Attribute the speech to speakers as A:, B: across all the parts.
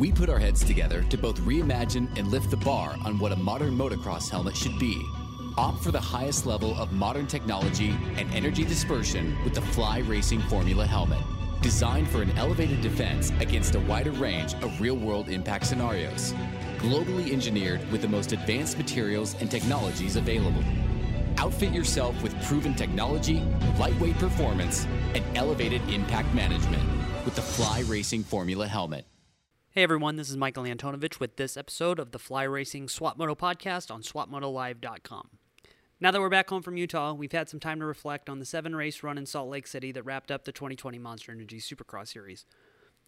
A: we put our heads together to both reimagine and lift the bar on what a modern motocross helmet should be. Opt for the highest level of modern technology and energy dispersion with the Fly Racing Formula helmet. Designed for an elevated defense against a wider range of real world impact scenarios. Globally engineered with the most advanced materials and technologies available. Outfit yourself with proven technology, lightweight performance, and elevated impact management with the Fly Racing Formula helmet.
B: Hey everyone, this is Michael Antonovich with this episode of the Fly Racing Swap Moto podcast on swapmotolive.com. Now that we're back home from Utah, we've had some time to reflect on the seven race run in Salt Lake City that wrapped up the 2020 Monster Energy Supercross Series.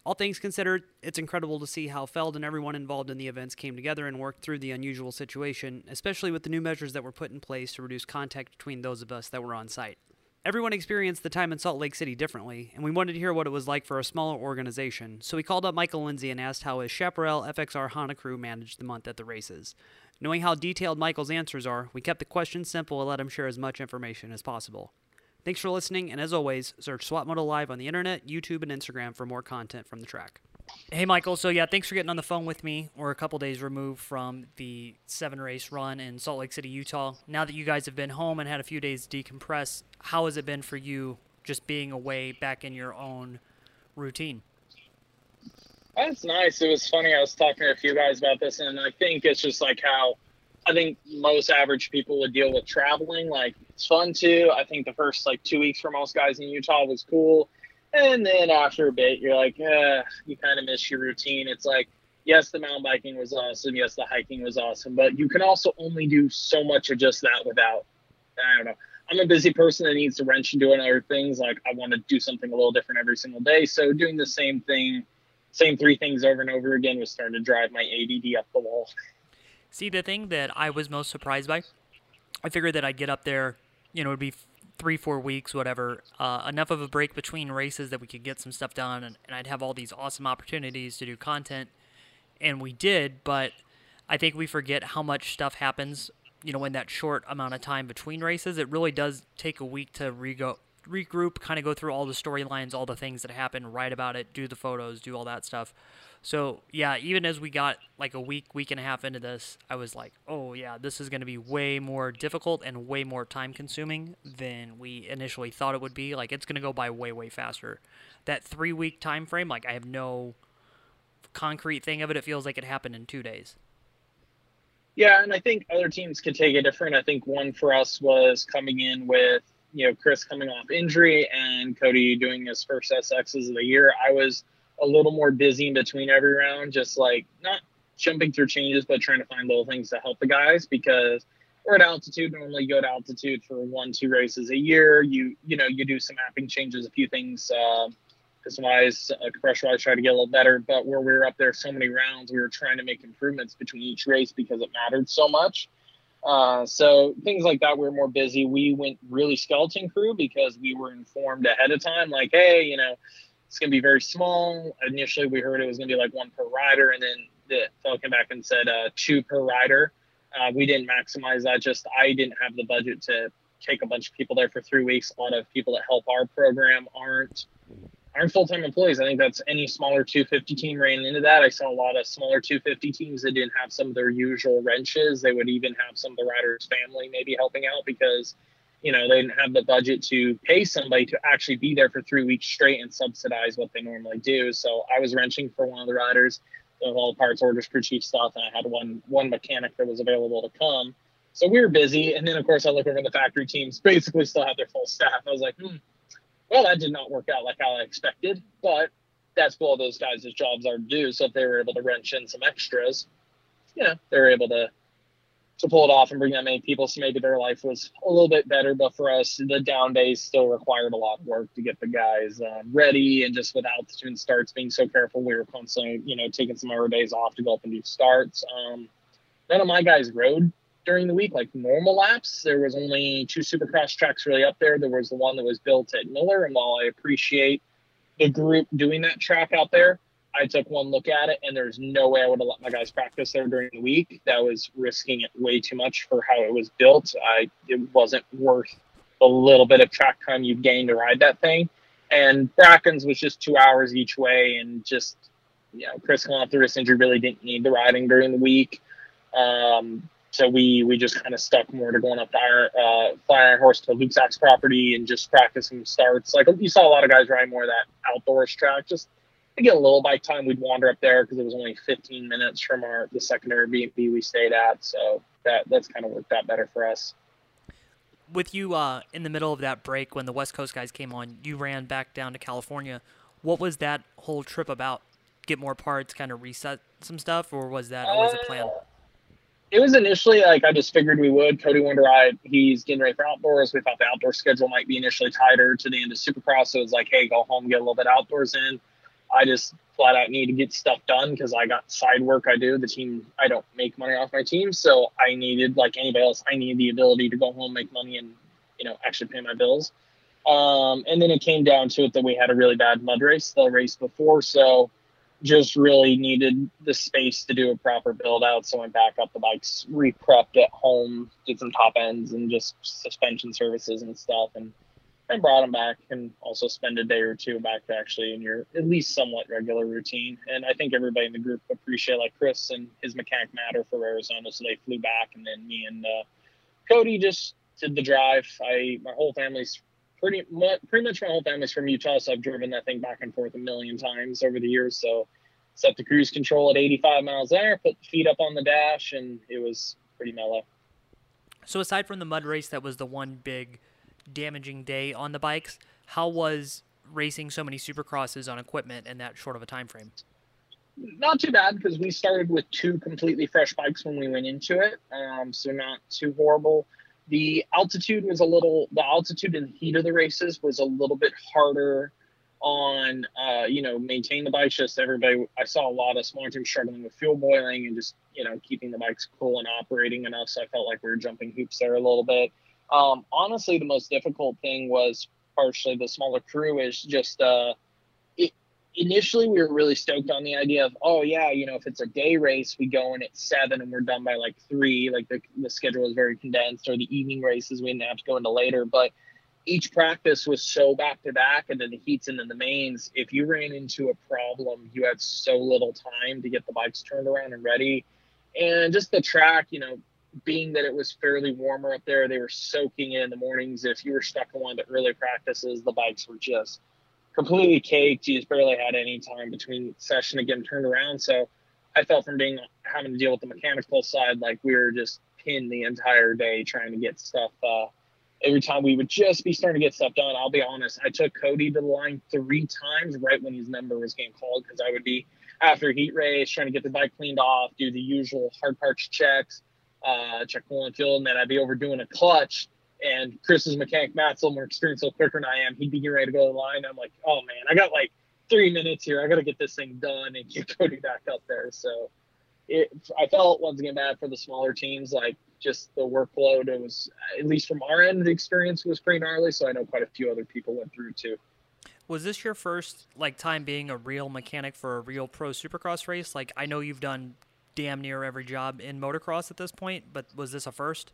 B: All things considered, it's incredible to see how Feld and everyone involved in the events came together and worked through the unusual situation, especially with the new measures that were put in place to reduce contact between those of us that were on site. Everyone experienced the time in Salt Lake City differently, and we wanted to hear what it was like for a smaller organization, so we called up Michael Lindsay and asked how his Chaparral FXR Honda crew managed the month at the races. Knowing how detailed Michael's answers are, we kept the questions simple and let him share as much information as possible. Thanks for listening, and as always, search Swap Moto Live on the internet, YouTube, and Instagram for more content from the track. Hey, Michael. So, yeah, thanks for getting on the phone with me. We're a couple days removed from the seven race run in Salt Lake City, Utah. Now that you guys have been home and had a few days decompress, how has it been for you just being away back in your own routine?
C: That's nice. It was funny. I was talking to a few guys about this, and I think it's just like how I think most average people would deal with traveling. Like it's fun too. I think the first like two weeks for most guys in Utah was cool, and then after a bit, you're like, eh, you kind of miss your routine. It's like, yes, the mountain biking was awesome. Yes, the hiking was awesome, but you can also only do so much of just that without. I don't know. I'm a busy person that needs to wrench and doing other things. Like I want to do something a little different every single day. So doing the same thing same three things over and over again was starting to drive my ADD up the wall.
B: See, the thing that I was most surprised by, I figured that I'd get up there, you know, it'd be three, four weeks, whatever, uh, enough of a break between races that we could get some stuff done, and, and I'd have all these awesome opportunities to do content, and we did, but I think we forget how much stuff happens, you know, in that short amount of time between races. It really does take a week to regroup, kind of go through all the storylines, all the things that happen, write about it, do the photos, do all that stuff. So yeah, even as we got like a week, week and a half into this, I was like, oh yeah, this is going to be way more difficult and way more time consuming than we initially thought it would be. Like it's going to go by way, way faster. That three week time frame, like I have no concrete thing of it. It feels like it happened in two days.
C: Yeah, and I think other teams could take it different. I think one for us was coming in with you know Chris coming off injury and Cody doing his first SXs of the year, I was a little more busy in between every round, just like not jumping through changes, but trying to find little things to help the guys because we're at altitude. Normally, go to altitude for one, two races a year. You you know you do some mapping changes, a few things. Uh, wise, uh, wise, try to get a little better. But where we were up there so many rounds, we were trying to make improvements between each race because it mattered so much. Uh, so things like that, we were more busy. We went really skeleton crew because we were informed ahead of time, like, hey, you know, it's going to be very small. Initially, we heard it was going to be like one per rider, and then the fellow came back and said uh, two per rider. Uh, we didn't maximize that. Just I didn't have the budget to take a bunch of people there for three weeks. A lot of people that help our program aren't aren't full time employees. I think that's any smaller 250 team ran into that. I saw a lot of smaller 250 teams that didn't have some of their usual wrenches. They would even have some of the riders' family maybe helping out because, you know, they didn't have the budget to pay somebody to actually be there for three weeks straight and subsidize what they normally do. So I was wrenching for one of the riders of all the parts orders, crew chief stuff, and I had one one mechanic that was available to come. So we were busy, and then of course I look over the factory teams, basically still have their full staff. I was like, hmm, well, that did not work out like how I expected, but that's what all those guys' jobs are to do. So if they were able to wrench in some extras, know, they were able to to pull it off and bring that many people. So maybe their life was a little bit better. But for us, the down days still required a lot of work to get the guys um, ready. And just with altitude starts, being so careful, we were constantly, you know, taking some of our days off to go up and do starts. Um, none of my guys rode during the week, like normal laps. There was only two supercross tracks really up there. There was the one that was built at Miller, and while I appreciate the group doing that track out there, I took one look at it, and there's no way I would have let my guys practice there during the week. That was risking it way too much for how it was built. I it wasn't worth the little bit of track time you gain to ride that thing. And Brackens was just two hours each way, and just you know, Chris off the wrist injury really didn't need the riding during the week. Um, so we we just kind of stuck more to going up to Iron, uh, Fly Iron Horse to Luke Sack's property and just practicing starts. Like you saw a lot of guys ride more of that outdoors track. Just get a little bike time, we'd wander up there because it was only 15 minutes from our the secondary B and B we stayed at. So that that's kind of worked out better for us.
B: With you uh, in the middle of that break when the West Coast guys came on, you ran back down to California. What was that whole trip about? Get more parts, kind of reset some stuff, or was that always a plan?
C: Uh, it was initially like I just figured we would. Cody wanted to ride. He's getting ready for outdoors. We thought the outdoor schedule might be initially tighter to the end of Supercross. So it was like, hey, go home, get a little bit outdoors in. I just flat out need to get stuff done because I got side work I do. The team, I don't make money off my team, so I needed like anybody else. I need the ability to go home, make money, and you know actually pay my bills. Um, and then it came down to it that we had a really bad mud race the race before, so just really needed the space to do a proper build out. So I went back up the bikes, re-prepped at home, did some top ends and just suspension services and stuff, and and brought them back, and also spend a day or two back actually in your at least somewhat regular routine. And I think everybody in the group appreciate like Chris and his mechanic matter for Arizona, so they flew back, and then me and uh, Cody just did the drive. I my whole family's pretty much pretty much my whole family's from Utah, so I've driven that thing back and forth a million times over the years. So set the cruise control at 85 miles there, put the feet up on the dash, and it was pretty mellow.
B: So aside from the mud race, that was the one big damaging day on the bikes. How was racing so many supercrosses on equipment in that short of a time frame?
C: Not too bad because we started with two completely fresh bikes when we went into it, um, so not too horrible the altitude was a little the altitude and heat of the races was a little bit harder on uh, you know maintain the bikes just everybody i saw a lot of smaller teams struggling with fuel boiling and just you know keeping the bikes cool and operating enough so i felt like we were jumping hoops there a little bit um, honestly the most difficult thing was partially the smaller crew is just uh, initially we were really stoked on the idea of oh yeah you know if it's a day race we go in at seven and we're done by like three like the, the schedule is very condensed or the evening races we didn't have to go into later. But each practice was so back to back and then the heats and then the mains. If you ran into a problem you had so little time to get the bikes turned around and ready. And just the track you know being that it was fairly warmer up there they were soaking in the mornings if you were stuck in one of the early practices the bikes were just completely caked. You just barely had any time between session to get him turned around. So I felt from being having to deal with the mechanical side, like we were just pinned the entire day trying to get stuff. Uh, every time we would just be starting to get stuff done. I'll be honest, I took Cody to the line three times right when his number was getting called because I would be after heat race trying to get the bike cleaned off, do the usual hard parts checks, uh, check coolant fuel, and then I'd be over doing a clutch and Chris's mechanic Matt's a little more experienced, a little quicker than I am. He'd be getting ready to go to the line. I'm like, oh man, I got like three minutes here. I got to get this thing done and get Cody back up there. So it, I felt once again bad for the smaller teams. Like just the workload, it was at least from our end, the experience was pretty gnarly. So I know quite a few other people went through too.
B: Was this your first like time being a real mechanic for a real pro supercross race? Like I know you've done damn near every job in motocross at this point, but was this a first?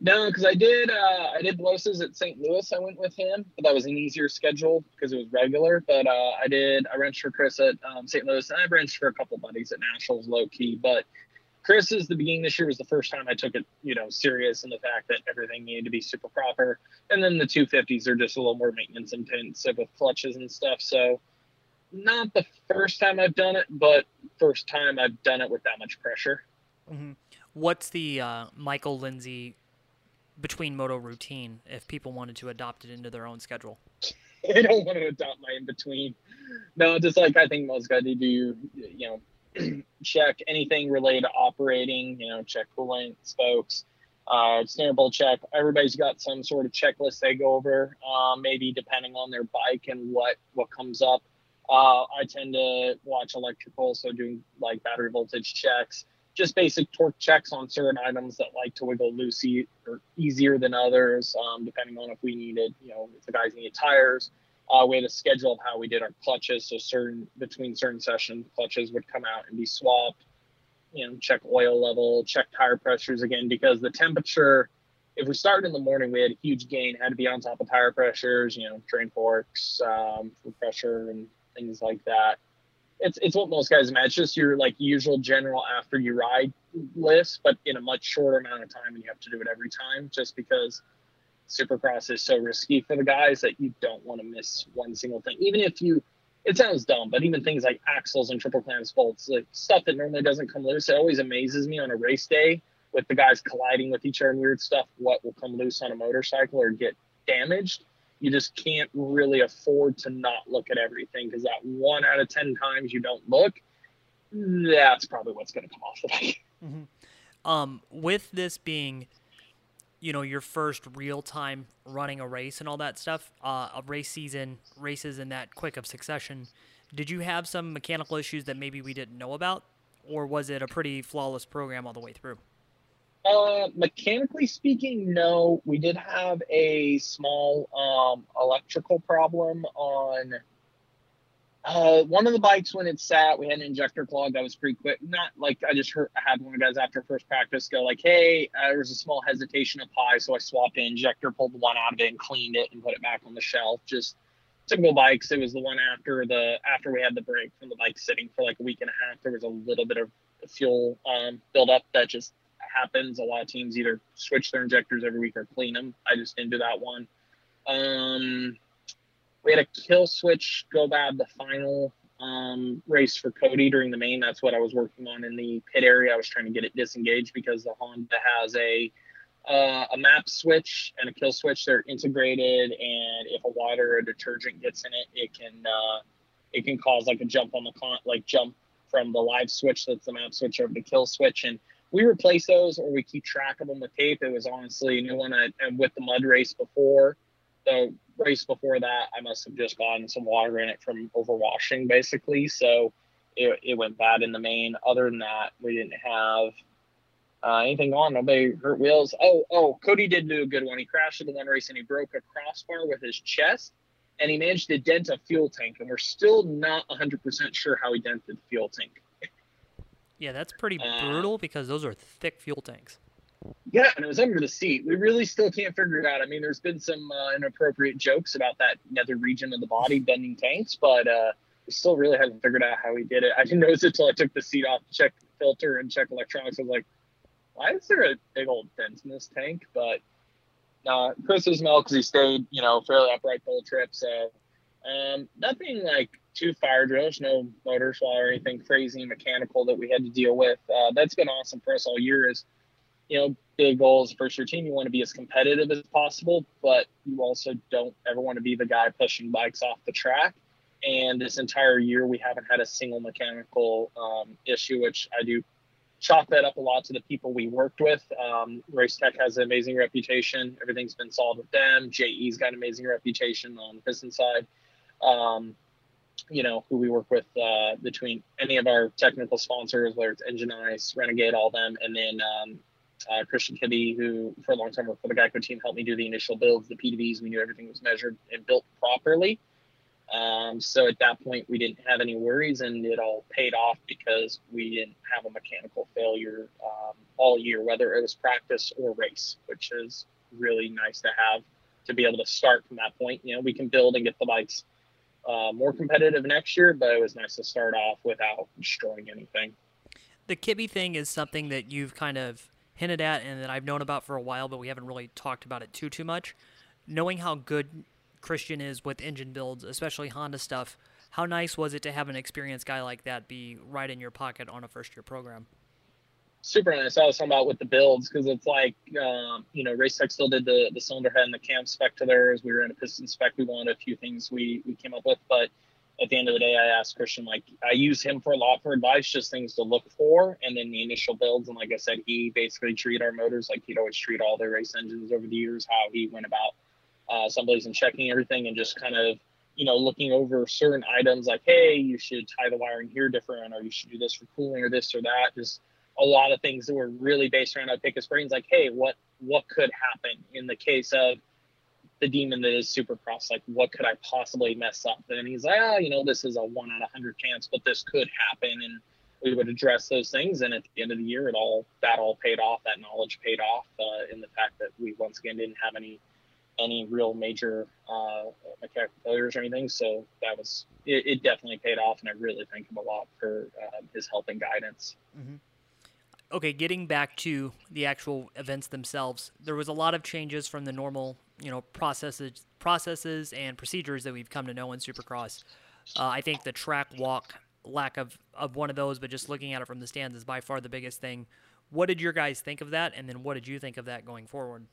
C: No, because I did uh, I did Los's at St. Louis. I went with him, but that was an easier schedule because it was regular. But uh, I did I wrenched for Chris at um, St. Louis, and I wrenched for a couple buddies at Nationals, low key. But Chris is the beginning this year was the first time I took it, you know, serious in the fact that everything needed to be super proper. And then the 250s are just a little more maintenance intensive with clutches and stuff. So not the first time I've done it, but first time I've done it with that much pressure.
B: Mm-hmm. What's the uh, Michael Lindsay between moto routine if people wanted to adopt it into their own schedule?
C: I don't want to adopt my in between. No, just like I think most guys do, you know, check anything related to operating, you know, check coolant, spokes, uh, standard check. Everybody's got some sort of checklist they go over, uh, maybe depending on their bike and what what comes up. Uh, I tend to watch electrical, so doing like battery voltage checks, just basic torque checks on certain items that like to wiggle loosey or easier than others, um, depending on if we needed, you know, if the guys needed tires. Uh, we had a schedule of how we did our clutches. So certain between certain sessions, clutches would come out and be swapped. You know, check oil level, check tire pressures again because the temperature. If we started in the morning, we had a huge gain. Had to be on top of tire pressures. You know, drain forks um, for pressure and things like that. it's it's what most guys imagine. It's just your like usual general after you ride list, but in a much shorter amount of time, and you have to do it every time, just because Supercross is so risky for the guys that you don't want to miss one single thing. Even if you, it sounds dumb, but even things like axles and triple clamps bolts, like stuff that normally doesn't come loose, it always amazes me on a race day with the guys colliding with each other and weird stuff. What will come loose on a motorcycle or get damaged? You just can't really afford to not look at everything because that one out of 10 times you don't look, that's probably what's going to come off the bike.
B: Mm-hmm. Um, with this being, you know, your first real time running a race and all that stuff, uh, a race season, races in that quick of succession, did you have some mechanical issues that maybe we didn't know about? Or was it a pretty flawless program all the way through?
C: Uh, mechanically speaking, no. We did have a small um, electrical problem on uh, one of the bikes when it sat. We had an injector clog that was pretty quick. Not like I just heard. I had one of the guys after first practice go like, "Hey, uh, there was a small hesitation of pie, so I swapped the injector, pulled the one out of it, and cleaned it, and put it back on the shelf." Just typical bikes. It was the one after the after we had the break from the bike sitting for like a week and a half. There was a little bit of fuel um, buildup that just happens. A lot of teams either switch their injectors every week or clean them. I just didn't do that one. Um, we had a kill switch go bad the final um, race for Cody during the main. That's what I was working on in the pit area. I was trying to get it disengaged because the Honda has a uh, a map switch and a kill switch. They're integrated, and if a water or a detergent gets in it, it can uh, it can cause like a jump on the con like jump from the live switch that's the map switch over to kill switch and we replace those or we keep track of them with tape. It was honestly new one. and with the mud race before, the race before that, I must have just gotten some water in it from overwashing, basically. So it, it went bad in the main. Other than that, we didn't have uh, anything on. Nobody hurt wheels. Oh, oh, Cody did do a good one. He crashed in the one race and he broke a crossbar with his chest, and he managed to dent a fuel tank. And we're still not 100% sure how he dented the fuel tank.
B: Yeah, that's pretty uh, brutal because those are thick fuel tanks.
C: Yeah, and it was under the seat. We really still can't figure it out. I mean, there's been some uh, inappropriate jokes about that nether region of the body bending tanks, but uh, we still really haven't figured out how he did it. I didn't notice it until I took the seat off to check the filter and check electronics. I was like, why is there a big old dent in this tank? But uh, Chris was mel because he stayed, you know, fairly upright the whole trip. So um, nothing like two fire drills, no motor swallow or anything crazy mechanical that we had to deal with. Uh, that's been awesome for us all year. Is you know, big goals for your team. You want to be as competitive as possible, but you also don't ever want to be the guy pushing bikes off the track. And this entire year, we haven't had a single mechanical um, issue, which I do chalk that up a lot to the people we worked with. Um, Race Tech has an amazing reputation. Everything's been solved with them. JE's got an amazing reputation on the piston side. Um, you know, who we work with uh, between any of our technical sponsors, whether it's Engine Ice, Renegade, all them, and then um, uh, Christian Kibbe, who for a long time worked for the Geico team, helped me do the initial builds, the PDVs. We knew everything was measured and built properly. Um, so at that point, we didn't have any worries, and it all paid off because we didn't have a mechanical failure um, all year, whether it was practice or race, which is really nice to have to be able to start from that point. You know, we can build and get the bikes uh, more competitive next year, but it was nice to start off without destroying anything.
B: The Kibby thing is something that you've kind of hinted at and that I've known about for a while, but we haven't really talked about it too too much. Knowing how good Christian is with engine builds, especially Honda stuff, how nice was it to have an experienced guy like that be right in your pocket on a first year program?
C: Super nice. I was talking about with the builds because it's like, um, you know, Race Tech still did the the cylinder head and the cam spec to theirs. We were in a piston spec. We wanted a few things we we came up with, but at the end of the day, I asked Christian like I use him for a lot for advice, just things to look for, and then the initial builds. And like I said, he basically treated our motors like he'd always treat all their race engines over the years. How he went about uh, assemblies and checking everything, and just kind of you know looking over certain items like, hey, you should tie the wiring here different, or you should do this for cooling, or this or that. Just a lot of things that were really based around I pick his brains like, hey, what what could happen in the case of the demon that is Supercross? Like, what could I possibly mess up? And he's like, oh, you know, this is a one out of hundred chance, but this could happen, and we would address those things. And at the end of the year, it all that all paid off. That knowledge paid off uh, in the fact that we once again didn't have any any real major uh, mechanical failures or anything. So that was it, it, Definitely paid off, and I really thank him a lot for uh, his help and guidance.
B: Mm-hmm. Okay, getting back to the actual events themselves, there was a lot of changes from the normal, you know, processes, processes and procedures that we've come to know in Supercross. Uh, I think the track walk lack of, of one of those, but just looking at it from the stands is by far the biggest thing. What did your guys think of that? And then what did you think of that going forward?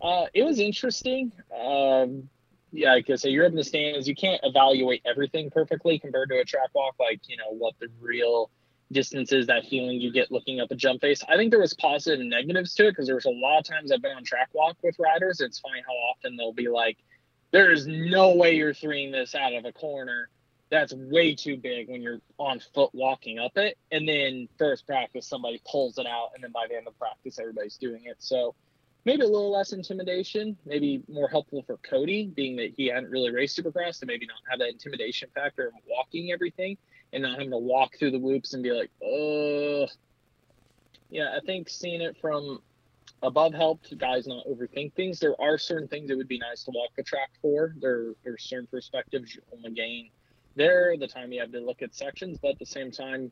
C: Uh, it was interesting. Um, yeah, like I say, you're in the stands. You can't evaluate everything perfectly compared to a track walk, like, you know, what the real distances, that feeling you get looking up a jump face. I think there was positive and negatives to it because there was a lot of times I've been on track walk with riders. It's funny how often they'll be like, there is no way you're threeing this out of a corner that's way too big when you're on foot walking up it. And then first practice, somebody pulls it out, and then by the end of practice, everybody's doing it. So maybe a little less intimidation, maybe more helpful for Cody, being that he hadn't really raced Supercross, to maybe not have that intimidation factor of walking everything and not having to walk through the whoops and be like, oh. Yeah, I think seeing it from above helped guys not overthink things. There are certain things that would be nice to walk the track for. There, there's certain perspectives you only gain there, the time you have to look at sections, but at the same time,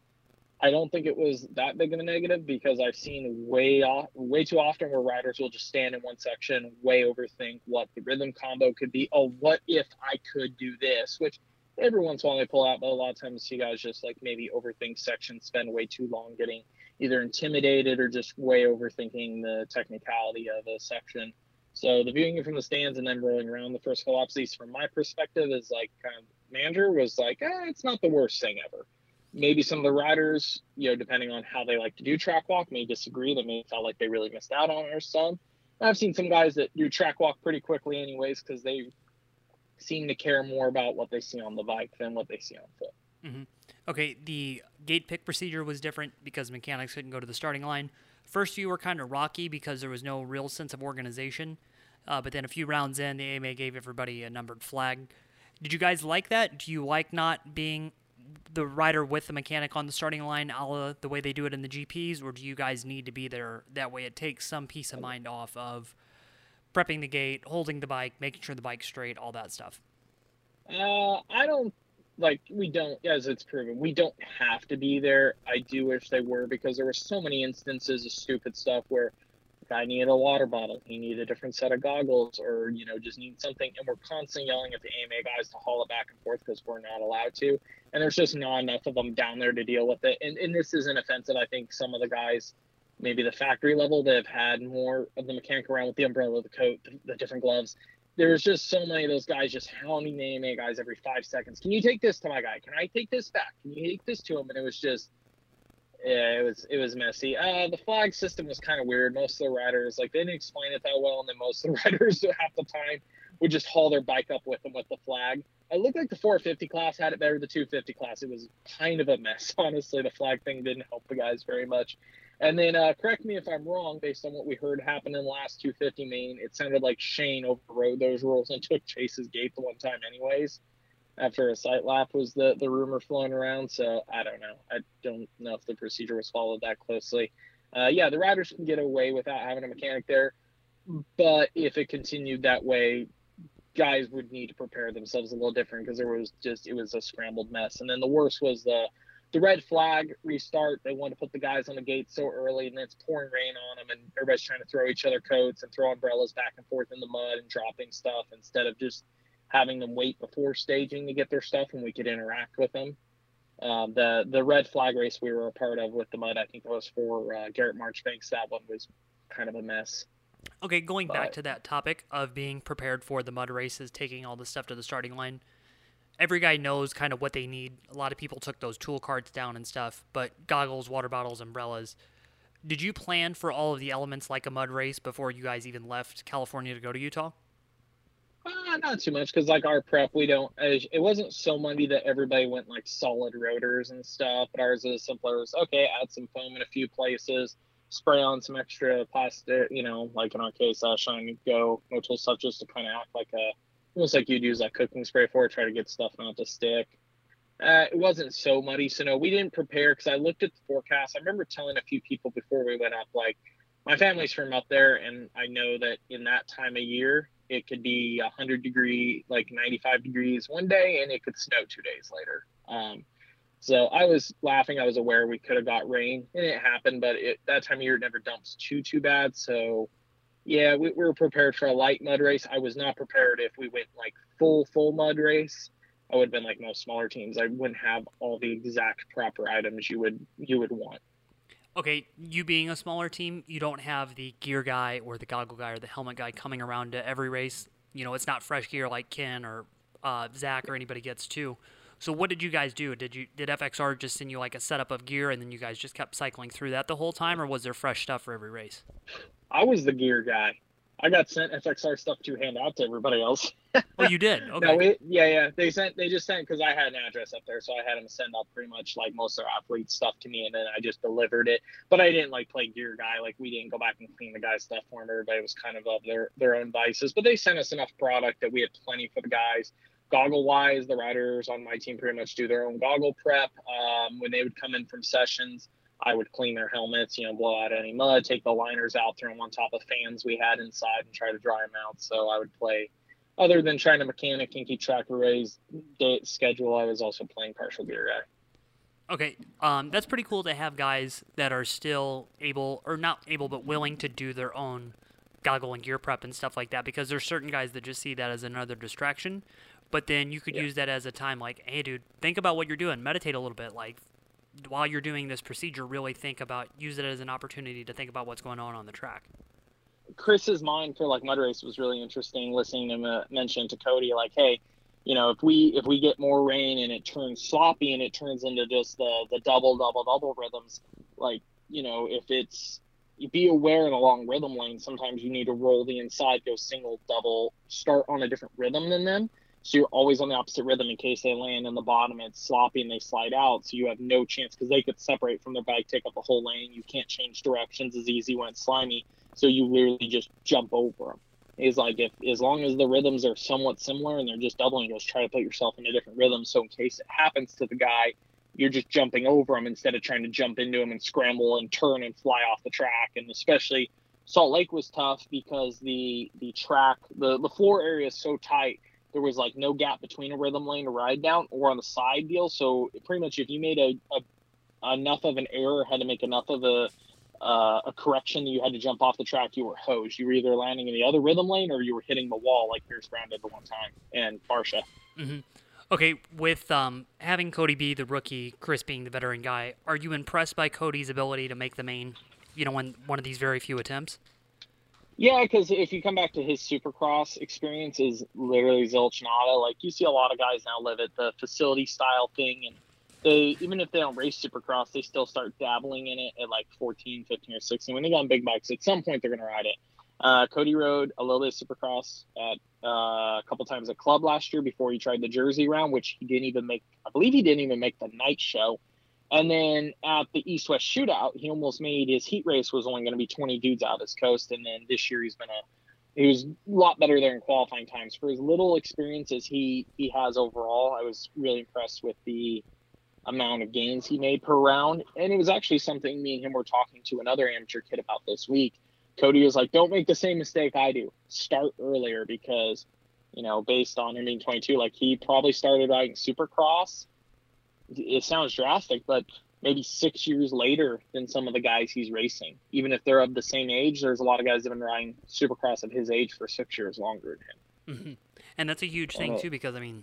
C: I don't think it was that big of a negative because I've seen way off, way too often where riders will just stand in one section, way overthink what the rhythm combo could be. Oh, what if I could do this? Which every once in a while they pull out, but a lot of times you guys just like maybe overthink sections, spend way too long getting either intimidated or just way overthinking the technicality of a section. So the viewing it from the stands and then rolling around the first couple laps, at least from my perspective, is like kind of manager was like, eh, it's not the worst thing ever. Maybe some of the riders, you know, depending on how they like to do track walk, may disagree. They may felt like they really missed out on or some. I've seen some guys that do track walk pretty quickly, anyways, because they seem to care more about what they see on the bike than what they see on foot.
B: Mm-hmm. Okay, the gate pick procedure was different because mechanics couldn't go to the starting line. First few were kind of rocky because there was no real sense of organization. Uh, but then a few rounds in, the AMA gave everybody a numbered flag. Did you guys like that? Do you like not being the rider with the mechanic on the starting line, a la the way they do it in the GPs, or do you guys need to be there that way? It takes some peace of mind off of prepping the gate, holding the bike, making sure the bike's straight, all that stuff.
C: Uh, I don't like we don't as it's proven we don't have to be there. I do wish they were because there were so many instances of stupid stuff where guy needed a water bottle. He needed a different set of goggles or, you know, just need something. And we're constantly yelling at the AMA guys to haul it back and forth because we're not allowed to. And there's just not enough of them down there to deal with it. And, and this isn't offensive. I think some of the guys, maybe the factory level, that have had more of the mechanic around with the umbrella, the coat, the, the different gloves. There's just so many of those guys just hounding the AMA guys every five seconds. Can you take this to my guy? Can I take this back? Can you take this to him? And it was just – yeah, it was it was messy. Uh, the flag system was kind of weird. Most of the riders like they didn't explain it that well, and then most of the riders half the time would just haul their bike up with them with the flag. It looked like the 450 class had it better. The 250 class, it was kind of a mess. Honestly, the flag thing didn't help the guys very much. And then, uh, correct me if I'm wrong, based on what we heard happen in the last 250 main, it sounded like Shane overrode those rules and took Chase's gate the one time, anyways after a sight lap was the the rumor flowing around. So I don't know. I don't know if the procedure was followed that closely. Uh, yeah, the riders can get away without having a mechanic there, but if it continued that way, guys would need to prepare themselves a little different because there was just it was a scrambled mess. And then the worst was the the red flag restart. They wanted to put the guys on the gate so early, and it's pouring rain on them, and everybody's trying to throw each other coats and throw umbrellas back and forth in the mud and dropping stuff instead of just having them wait before staging to get their stuff and we could interact with them. Um, the the red flag race we were a part of with the mud, I think it was for uh, Garrett Marchbanks. That one was kind of a mess.
B: Okay, going but, back to that topic of being prepared for the mud races, taking all the stuff to the starting line. Every guy knows kind of what they need. A lot of people took those tool carts down and stuff, but goggles, water bottles, umbrellas. Did you plan for all of the elements like a mud race before you guys even left California to go to Utah?
C: Uh, not too much because like our prep, we don't. It wasn't so muddy that everybody went like solid rotors and stuff. But ours is simpler. As okay, add some foam in a few places, spray on some extra plastic. You know, like in our case, uh, Shine Go neutral stuff just to kind of act like a almost like you'd use that cooking spray for, it, try to get stuff not to stick. Uh, it wasn't so muddy, so no, we didn't prepare because I looked at the forecast. I remember telling a few people before we went up, like my family's from up there, and I know that in that time of year, it could be 100 degree, like 95 degrees one day, and it could snow two days later. Um, so I was laughing. I was aware we could have got rain, and it happened, but it, that time of year it never dumps too too bad. So yeah, we, we were prepared for a light mud race. I was not prepared if we went like full full mud race. I would have been like most smaller teams. I wouldn't have all the exact proper items you would you would want.
B: Okay, you being a smaller team, you don't have the gear guy or the goggle guy or the helmet guy coming around to every race. You know, it's not fresh gear like Ken or uh, Zach or anybody gets too. So what did you guys do? Did you did FXR just send you like a setup of gear and then you guys just kept cycling through that the whole time, or was there fresh stuff for every race?
C: I was the gear guy. I got sent FXR stuff to hand out to everybody else.
B: oh, you did? Okay.
C: No, it, yeah, yeah. They sent. They just sent because I had an address up there, so I had them send up pretty much like most of their athlete stuff to me, and then I just delivered it. But I didn't like play gear guy. Like we didn't go back and clean the guy's stuff for him. Everybody was kind of of their their own vices. But they sent us enough product that we had plenty for the guys. Goggle wise, the riders on my team pretty much do their own goggle prep um, when they would come in from sessions. I would clean their helmets, you know, blow out any mud, take the liners out, throw them on top of fans we had inside, and try to dry them out. So I would play. Other than trying to mechanic and keep track of Ray's schedule, I was also playing partial gear guy.
B: Okay, um, that's pretty cool to have guys that are still able, or not able, but willing to do their own goggle and gear prep and stuff like that. Because there's certain guys that just see that as another distraction, but then you could yeah. use that as a time like, hey, dude, think about what you're doing, meditate a little bit, like while you're doing this procedure, really think about use it as an opportunity to think about what's going on on the track.
C: Chris's mind for like mud race was really interesting. Listening to him uh, mention to Cody, like, hey, you know, if we if we get more rain and it turns sloppy and it turns into just the the double double double rhythms, like you know, if it's be aware in a long rhythm lane, sometimes you need to roll the inside, go single, double, start on a different rhythm than them so you're always on the opposite rhythm in case they land in the bottom and it's sloppy and they slide out. So you have no chance because they could separate from their bike, take up a whole lane. You can't change directions as easy when it's slimy. So you literally just jump over them. Is like if as long as the rhythms are somewhat similar and they're just doubling, just try to put yourself in a different rhythm. So in case it happens to the guy, you're just jumping over him instead of trying to jump into him and scramble and turn and fly off the track. And especially Salt Lake was tough because the the track the the floor area is so tight there was like no gap between a rhythm lane to ride down or on the side deal. So pretty much if you made a, a enough of an error, had to make enough of a uh, a correction, you had to jump off the track, you were hosed. You were either landing in the other rhythm lane or you were hitting the wall like Pierce Brown did the one time and Barcia.
B: Mm-hmm. Okay, with um, having Cody be the rookie, Chris being the veteran guy, are you impressed by Cody's ability to make the main, you know, in one of these very few attempts?
C: Yeah, because if you come back to his Supercross experience, is literally zilch nada. Like you see a lot of guys now live at the facility style thing, and they even if they don't race Supercross, they still start dabbling in it at like 14, 15, or 16. When they get on big bikes, at some point they're gonna ride it. Uh, Cody rode a little bit of Supercross at uh, a couple times at club last year before he tried the Jersey round, which he didn't even make. I believe he didn't even make the night show. And then at the East West Shootout, he almost made his heat race was only going to be 20 dudes out of this coast. And then this year he's been a he was a lot better there in qualifying times for as little experience as he he has overall. I was really impressed with the amount of gains he made per round, and it was actually something me and him were talking to another amateur kid about this week. Cody was like, "Don't make the same mistake I do. Start earlier because, you know, based on him being 22, like he probably started riding Supercross it sounds drastic, but maybe six years later than some of the guys he's racing. Even if they're of the same age, there's a lot of guys that have been riding Supercross at his age for six years longer
B: than him. Mm-hmm. And that's a huge thing uh, too, because I mean,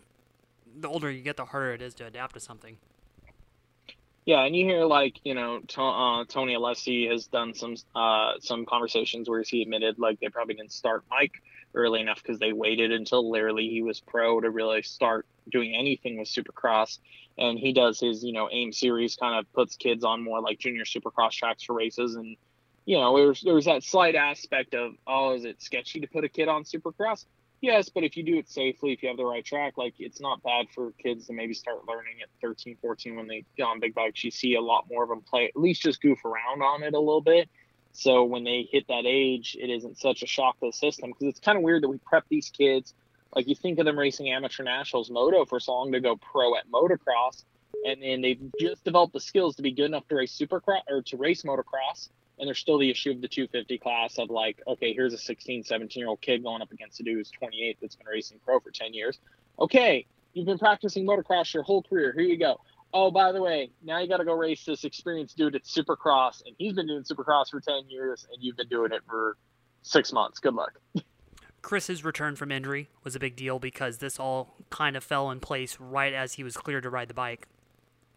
B: the older you get, the harder it is to adapt to something.
C: Yeah, and you hear like you know to, uh, Tony Alessi has done some uh, some conversations where he admitted like they probably didn't start Mike early enough because they waited until literally he was pro to really start doing anything with Supercross. And he does his you know AIM series, kind of puts kids on more like junior Supercross tracks for races, and you know there's there's that slight aspect of oh is it sketchy to put a kid on Supercross? Yes, but if you do it safely, if you have the right track, like it's not bad for kids to maybe start learning at 13, 14 when they get on big bikes. You see a lot more of them play, at least just goof around on it a little bit. So when they hit that age, it isn't such a shock to the system because it's kind of weird that we prep these kids. Like you think of them racing amateur nationals moto for so long to go pro at motocross, and then they've just developed the skills to be good enough to race supercross or to race motocross And there's still the issue of the 250 class of like, okay, here's a 16, 17 year old kid going up against a dude who's 28 that's been racing pro for 10 years. Okay, you've been practicing motocross your whole career. Here you go. Oh, by the way, now you got to go race this experienced dude at Supercross, and he's been doing Supercross for 10 years, and you've been doing it for six months. Good luck.
B: Chris's return from injury was a big deal because this all kind of fell in place right as he was cleared to ride the bike.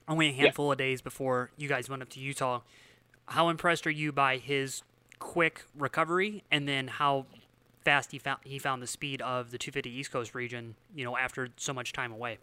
B: Only a handful yeah. of days before you guys went up to Utah how impressed are you by his quick recovery and then how fast he found he found the speed of the 250 East Coast region, you know, after so much time away?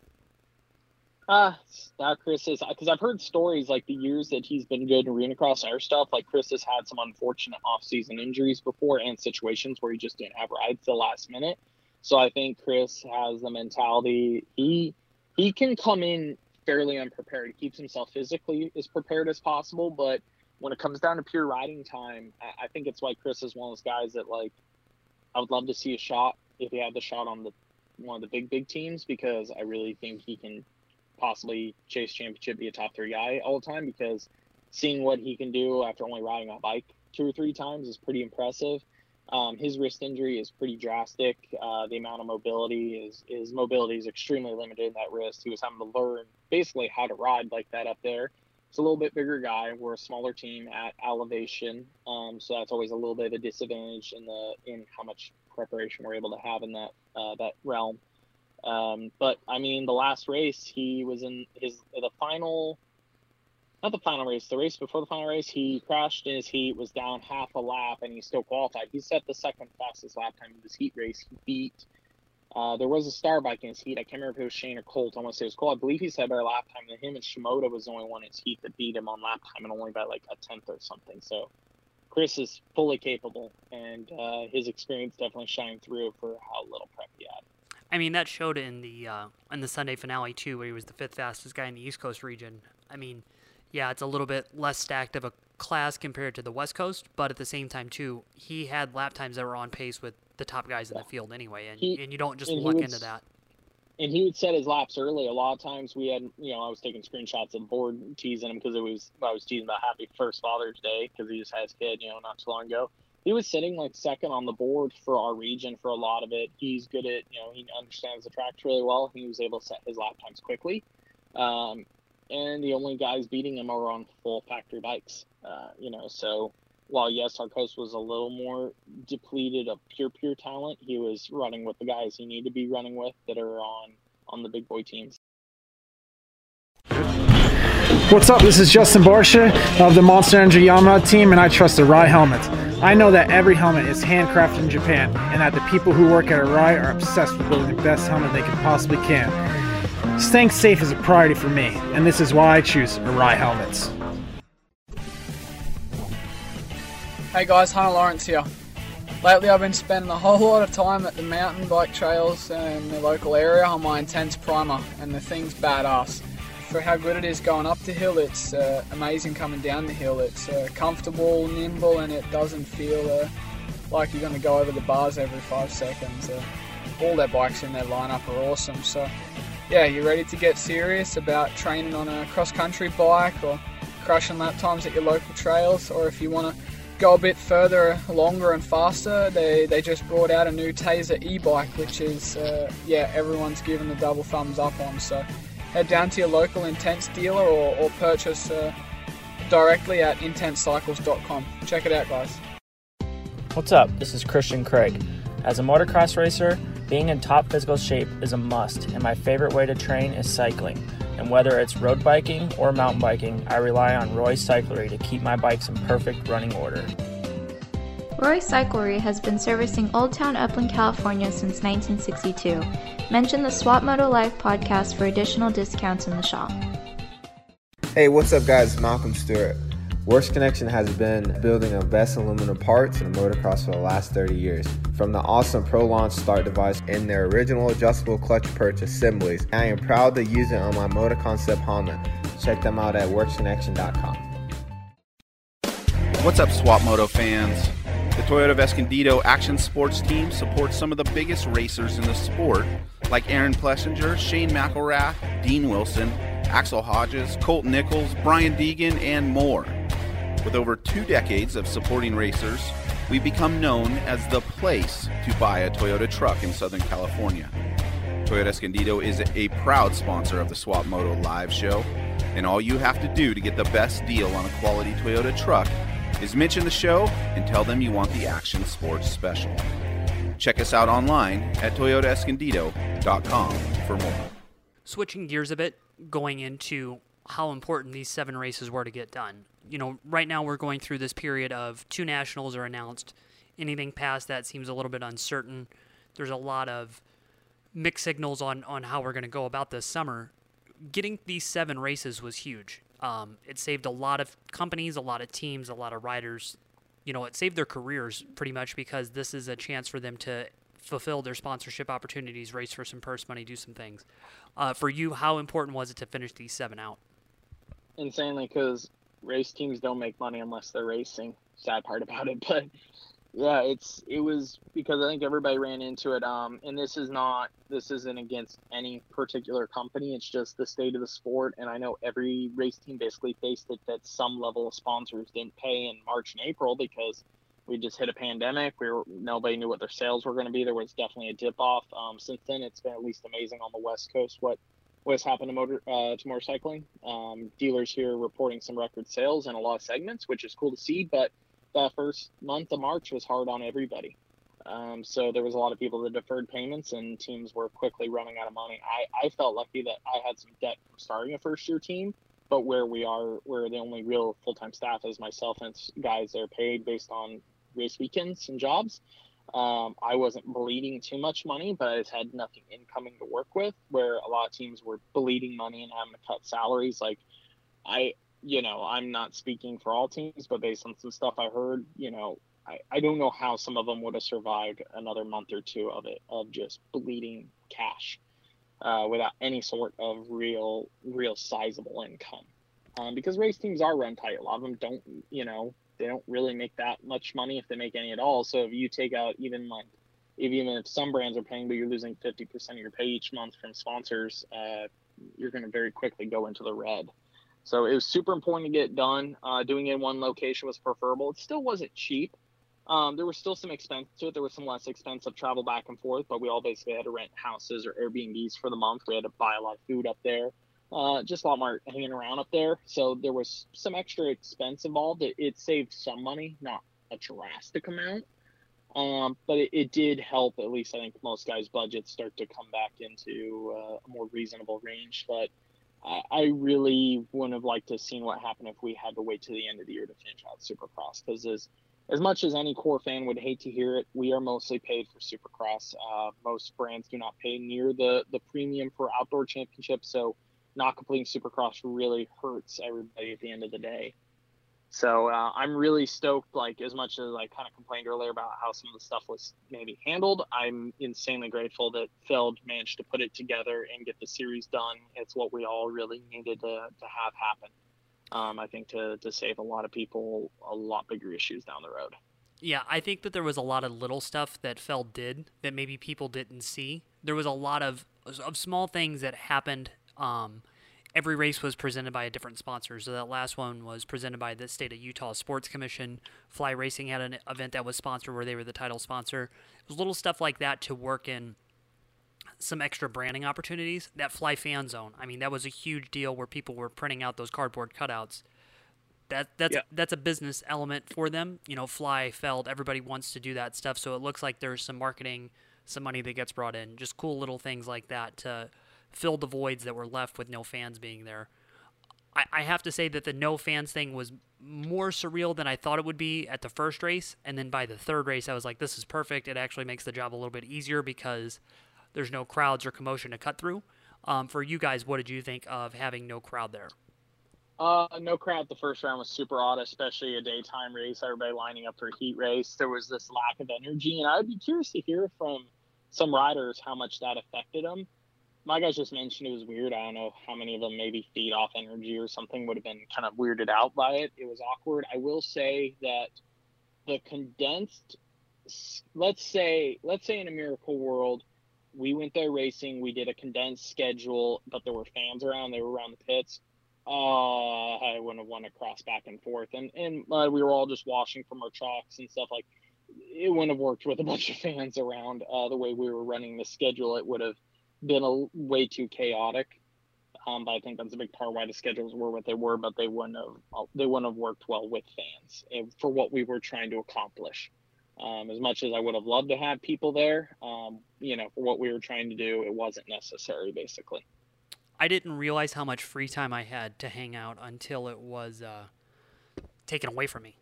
C: Uh, uh Chris is because I've heard stories like the years that he's been good in arena cross air stuff. Like Chris has had some unfortunate off-season injuries before and situations where he just didn't have rides the last minute. So I think Chris has the mentality he he can come in fairly unprepared. He keeps himself physically as prepared as possible, but when it comes down to pure riding time, I, I think it's why Chris is one of those guys that like I would love to see a shot if he had the shot on the one of the big big teams because I really think he can possibly chase championship, be a top three guy all the time because seeing what he can do after only riding a bike two or three times is pretty impressive. Um, his wrist injury is pretty drastic. Uh, the amount of mobility is his mobility is extremely limited in that wrist. He was having to learn basically how to ride like that up there it's a little bit bigger guy. We're a smaller team at elevation, um, so that's always a little bit of a disadvantage in the in how much preparation we're able to have in that uh, that realm. Um, but I mean, the last race he was in his the final, not the final race, the race before the final race. He crashed in his heat, was down half a lap, and he still qualified. He set the second fastest lap time in this heat race. He beat uh, there was a star bike in his heat. I can't remember if it was Shane or Colt. I want to say it was Colt. I believe he said better lap time than him, and Shimoda was the only one in his heat that beat him on lap time and only by like a tenth or something. So Chris is fully capable, and uh, his experience definitely shined through for how little prep he had.
B: I mean, that showed in the uh, in the Sunday finale too, where he was the fifth fastest guy in the East Coast region. I mean, yeah, it's a little bit less stacked of a class compared to the West Coast, but at the same time too, he had lap times that were on pace with the top guys in the field anyway, and, he, and you don't just look into that.
C: And he would set his laps early. A lot of times we had, you know, I was taking screenshots of the board teasing him because it was I was teasing about Happy First Father's Day because he just had his kid, you know, not too long ago. He was sitting like second on the board for our region for a lot of it. He's good at, you know, he understands the tracks really well. He was able to set his lap times quickly. Um, and the only guys beating him are on full factory bikes. Uh, you know, so while yes, our coach was a little more depleted of pure pure talent, he was running with the guys he needed to be running with that are on on the big boy teams.
D: What's up? This is Justin Barcia of the Monster Energy Yamaha team, and I trust the Arai helmet. I know that every helmet is handcrafted in Japan, and that the people who work at Arai are obsessed with building the best helmet they can possibly can. Staying safe is a priority for me, and this is why I choose Arai helmets.
E: Hey guys, Hunter Lawrence here. Lately I've been spending a whole lot of time at the mountain bike trails in the local area on my Intense Primer, and the thing's badass. For how good it is going up the hill, it's uh, amazing coming down the hill. It's uh, comfortable, nimble, and it doesn't feel uh, like you're going to go over the bars every five seconds. Uh, all their bikes in their lineup are awesome. So, yeah, you're ready to get serious about training on a cross country bike or crushing lap times at your local trails, or if you want to go a bit further, longer and faster, they, they just brought out a new Tazer e-bike, which is, uh, yeah, everyone's given the double thumbs up on. So head down to your local Intense dealer or, or purchase uh, directly at intensecycles.com. Check it out, guys.
F: What's up? This is Christian Craig. As a motocross racer, being in top physical shape is a must, and my favorite way to train is cycling and whether it's road biking or mountain biking, I rely on Roy Cyclery to keep my bikes in perfect running order.
G: Roy Cyclery has been servicing Old Town Upland, California since 1962. Mention the Swap Moto Live podcast for additional discounts in the shop.
H: Hey, what's up, guys? Malcolm Stewart. Works Connection has been building the best aluminum parts in motocross for the last 30 years. From the awesome Pro Launch start device and their original adjustable clutch perch assemblies, I am proud to use it on my Moto Concept Honda. Check them out at WorksConnection.com.
I: What's up, Swap Moto fans? The Toyota Escondido Action Sports team supports some of the biggest racers in the sport, like Aaron Plessinger, Shane McElrath, Dean Wilson, Axell Hodges, Colt Nichols, Brian Deegan, and more. With over two decades of supporting racers, we've become known as the place to buy a Toyota truck in Southern California. Toyota Escondido is a proud sponsor of the Swap Moto Live show, and all you have to do to get the best deal on a quality Toyota truck is mention the show and tell them you want the Action Sports Special. Check us out online at toyotaescondido.com for more.
B: Switching gears a bit, going into how important these seven races were to get done. You know, right now we're going through this period of two nationals are announced. Anything past that seems a little bit uncertain. There's a lot of mixed signals on on how we're going to go about this summer. Getting these seven races was huge. Um, it saved a lot of companies, a lot of teams, a lot of riders. You know, it saved their careers pretty much because this is a chance for them to fulfill their sponsorship opportunities, race for some purse money, do some things. Uh, for you, how important was it to finish these seven out?
C: Insanely, because race teams don't make money unless they're racing. Sad part about it, but yeah, it's it was because I think everybody ran into it. Um, and this is not this isn't against any particular company. It's just the state of the sport. And I know every race team basically faced it that some level of sponsors didn't pay in March and April because we just hit a pandemic. We were nobody knew what their sales were going to be. There was definitely a dip off. Um, since then, it's been at least amazing on the West Coast what what's happened to motor uh, to motorcycling. Um, dealers here reporting some record sales in a lot of segments, which is cool to see, but that first month of March was hard on everybody. Um, so there was a lot of people that deferred payments, and teams were quickly running out of money. I, I felt lucky that I had some debt from starting a first year team, but where we are, where the only real full time staff is myself and guys that are paid based on race weekends and jobs. Um, I wasn't bleeding too much money, but I just had nothing incoming to work with. Where a lot of teams were bleeding money and having to cut salaries. Like I, you know, I'm not speaking for all teams, but based on some stuff I heard, you know, I, I don't know how some of them would have survived another month or two of it, of just bleeding cash uh, without any sort of real, real sizable income. Um, because race teams are run tight. A lot of them don't, you know, they don't really make that much money if they make any at all. So if you take out even like, even if some brands are paying, but you're losing 50% of your pay each month from sponsors, uh, you're going to very quickly go into the red. So it was super important to get done. Uh, doing it in one location was preferable. It still wasn't cheap. Um, there was still some expense to it. There was some less expensive travel back and forth, but we all basically had to rent houses or Airbnbs for the month. We had to buy a lot of food up there, uh, just a lot more hanging around up there. So there was some extra expense involved. It, it saved some money, not a drastic amount, um, but it, it, did help. At least I think most guys' budgets start to come back into uh, a more reasonable range. But I, really wouldn't have liked to have seen what happened if we had to wait to the end of the year to finish out Supercross. Because as as much as any core fan would hate to hear it, we are mostly paid for Supercross. Uh, most brands do not pay near the the premium for outdoor championships, so not completing Supercross really hurts everybody at the end of the day. So uh, I'm really stoked. Like as much as I kind of complained earlier about how some of the stuff was maybe handled, I'm insanely grateful that Feld managed to put it together and get the series done. It's what we all really needed to, to have happen. Um, I think to to save a lot of people a lot bigger issues down the road.
B: Yeah, I think that there was a lot of little stuff that Feld did that maybe people didn't see. There was a lot of of small things that happened. Um, every race was presented by a different sponsor. So that last one was presented by the state of Utah Sports Commission. Fly Racing had an event that was sponsored where they were the title sponsor. It was little stuff like that to work in some extra branding opportunities. That Fly Fan Zone, I mean, that was a huge deal where people were printing out those cardboard cutouts. That that's yeah. that's a business element for them. You know, Fly Feld, everybody wants to do that stuff, so it looks like there's some marketing, some money that gets brought in. Just cool little things like that to fill the voids that were left with no fans being there. I, I have to say that the no fans thing was more surreal than I thought it would be at the first race. And then by the third race, I was like, this is perfect. It actually makes the job a little bit easier because there's no crowds or commotion to cut through. Um, for you guys, what did you think of having no crowd there?
C: Uh, no crowd. The first round was super odd, especially a daytime race. Everybody lining up for a heat race. There was this lack of energy, and I would be curious to hear from some riders how much that affected them my guys just mentioned it was weird. I don't know how many of them maybe feed off energy or something would have been kind of weirded out by it. It was awkward. I will say that the condensed, let's say, let's say in a miracle world, we went there racing. We did a condensed schedule, but there were fans around. They were around the pits. uh, I wouldn't have want to cross back and forth. And and uh, we were all just washing from our chalks and stuff like. It wouldn't have worked with a bunch of fans around uh, the way we were running the schedule. It would have been a way too chaotic. Um, but I think that's a big part why the schedules were what they were. But they wouldn't have uh, they wouldn't have worked well with fans for what we were trying to accomplish. Um, as much as I would have loved to have people there, um, you know, for what we were trying to do, it wasn't necessary, basically.
B: I didn't realize how much free time I had to hang out until it was uh, taken away from me.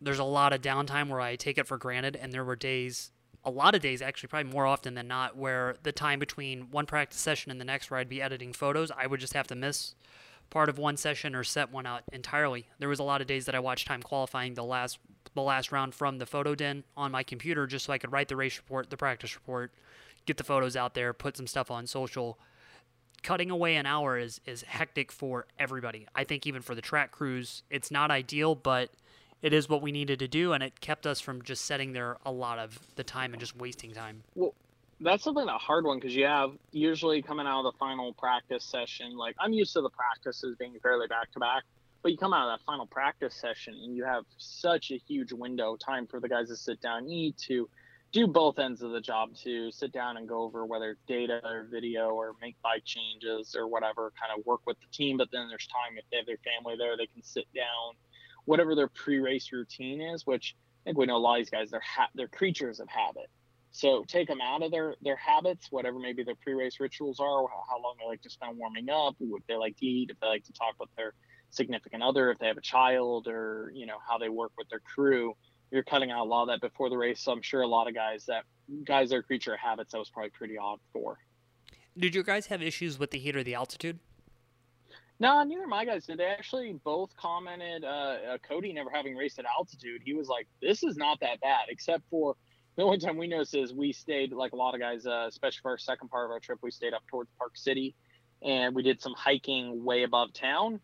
B: There's a lot of downtime where I take it for granted, and there were days, a lot of days actually, probably more often than not, where the time between one practice session and the next where I'd be editing photos, I would just have to miss part of one session or set one out entirely. There was a lot of days that I watched time qualifying the last the last round from the photo den on my computer just so I could write the race report, the practice report, get the photos out there, put some stuff on social. Cutting away an hour is, is hectic for everybody. I think even for the track crews, it's not ideal, but it is what we needed to do, and it kept us from just sitting there a lot of the time and just wasting time.
C: Well, that's something a hard one because you have usually coming out of the final practice session. Like I'm used to the practices being fairly back to back, but you come out of that final practice session and you have such a huge window time for the guys to sit down, eat, to do both ends of the job, to sit down and go over whether it's data or video or make bike changes or whatever, kind of work with the team. But then there's time if they have their family there, they can sit down, whatever their pre-race routine is. Which I think we know a lot of these guys, they're ha- they're creatures of habit. So take them out of their their habits, whatever maybe their pre-race rituals are, how long they like to spend warming up, what they like to eat, if they like to talk with their significant other, if they have a child, or you know how they work with their crew. You're cutting out a lot of that before the race. So I'm sure a lot of guys that guys are creature of habits. That was probably pretty odd for.
B: Did your guys have issues with the heat or the altitude?
C: No, neither of my guys did. They actually both commented. Uh, uh, Cody never having raced at altitude, he was like, "This is not that bad," except for the only time we noticed is we stayed like a lot of guys, uh, especially for our second part of our trip, we stayed up towards Park City, and we did some hiking way above town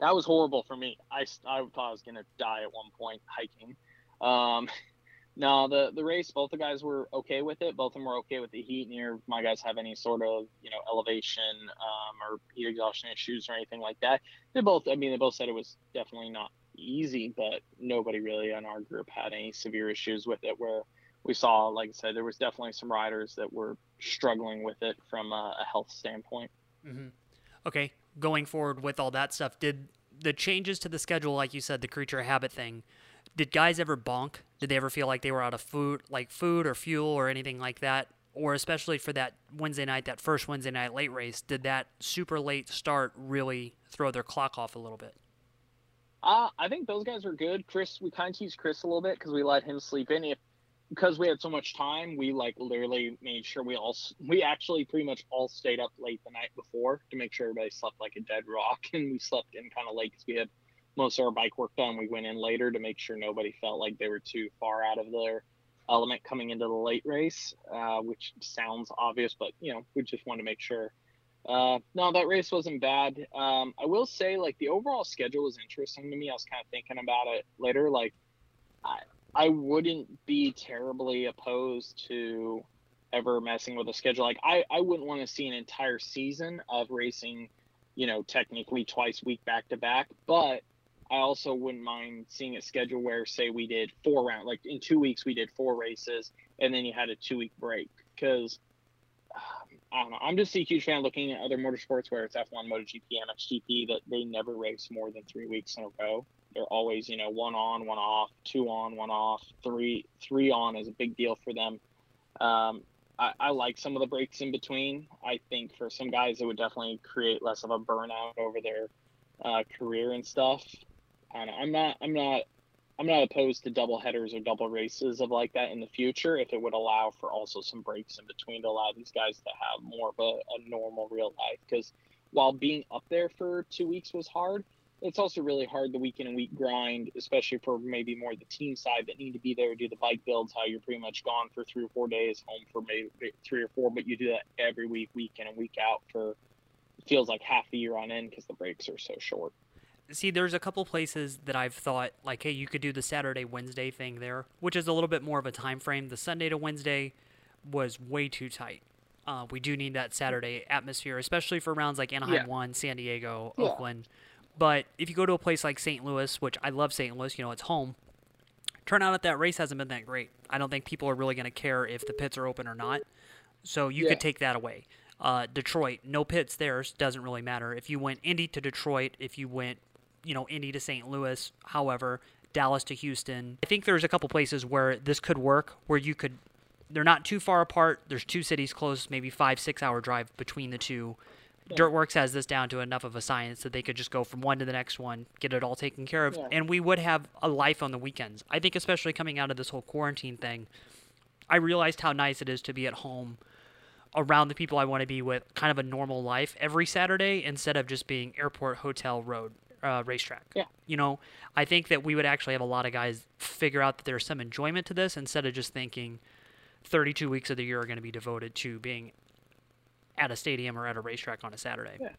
C: that was horrible for me. I, I thought I was gonna die at one point hiking. Um, no, the the race, both the guys were okay with it. Both of them were okay with the heat. Neither my guys have any sort of you know elevation um, or heat exhaustion issues or anything like that. They both, I mean, they both said it was definitely not easy, but nobody really in our group had any severe issues with it. Where we saw, like I said, there was definitely some riders that were struggling with it from a, a health standpoint.
B: Mm-hmm. Okay, going forward with all that stuff, did the changes to the schedule, like you said, the creature habit thing, did guys ever bonk? Did they ever feel like they were out of food, like food or fuel or anything like that? Or especially for that Wednesday night, that first Wednesday night late race, did that super late start really throw their clock off a little bit?
C: Uh, I think those guys were good. Chris, we kind of teased Chris a little bit because we let him sleep in. If because we had so much time, we like literally made sure we all we actually pretty much all stayed up late the night before to make sure everybody slept like a dead rock, and we slept in kind of late because we had most of our bike work done. We went in later to make sure nobody felt like they were too far out of their element coming into the late race, uh, which sounds obvious, but you know we just wanted to make sure. Uh, no, that race wasn't bad. Um, I will say, like the overall schedule was interesting to me. I was kind of thinking about it later, like. I, I wouldn't be terribly opposed to ever messing with a schedule. Like I, I wouldn't want to see an entire season of racing, you know, technically twice week back to back, but I also wouldn't mind seeing a schedule where say we did four round like in two weeks we did four races and then you had a two week break because um, I don't know. I'm just a huge fan looking at other motorsports where it's F1, MotoGP, MXGP that they never race more than three weeks in a row. They're always, you know, one on, one off, two on, one off, three three on is a big deal for them. Um, I, I, like some of the breaks in between. I think for some guys, it would definitely create less of a burnout over their uh, career and stuff. I'm not, I'm not, I'm not opposed to double headers or double races of like that in the future if it would allow for also some breaks in between to allow these guys to have more of a, a normal real life. Because while being up there for two weeks was hard, it's also really hard the week in and week grind, especially for maybe more the team side that need to be there, do the bike builds, how you're pretty much gone for three or four days, home for maybe three or four, but you do that every week, week in and week out for feels like half a year on end because the breaks are so short.
B: See, there's a couple places that I've thought like, hey, you could do the Saturday Wednesday thing there, which is a little bit more of a time frame. The Sunday to Wednesday was way too tight. Uh, we do need that Saturday atmosphere, especially for rounds like Anaheim
C: Yeah.
B: 1, San Diego,
C: Yeah.
B: Oakland. But if you go to a place like St. Louis, which I love St. Louis, you know, it's home, turnout at that race hasn't been that great. I don't think people are really going to care if the pits are open or not. So you
C: Yeah.
B: could take that away. Uh, Detroit, no pits there, doesn't really matter. If you went Indy to Detroit, if you went, you know, Indy to St. Louis, however, Dallas to Houston, I think there's a couple places where this could work, where you could. They're not too far apart. There's two cities close, maybe five, six hour drive between the two. Dirt Wurx has this down to enough of a science that they could just go from one to the next one, get it all taken care of,
C: Yeah.
B: and we would have a life on the weekends. I think, especially coming out of this whole quarantine thing, I realized how nice it is to be at home around the people I want to be with, kind of a normal life every Saturday instead of just being airport, hotel, road, uh, racetrack.
C: Yeah.
B: You know, I think that we would actually have a lot of guys figure out that there's some enjoyment to this instead of just thinking 32 weeks of the year are going to be devoted to being at a stadium or at a racetrack on a Saturday.
C: Yeah.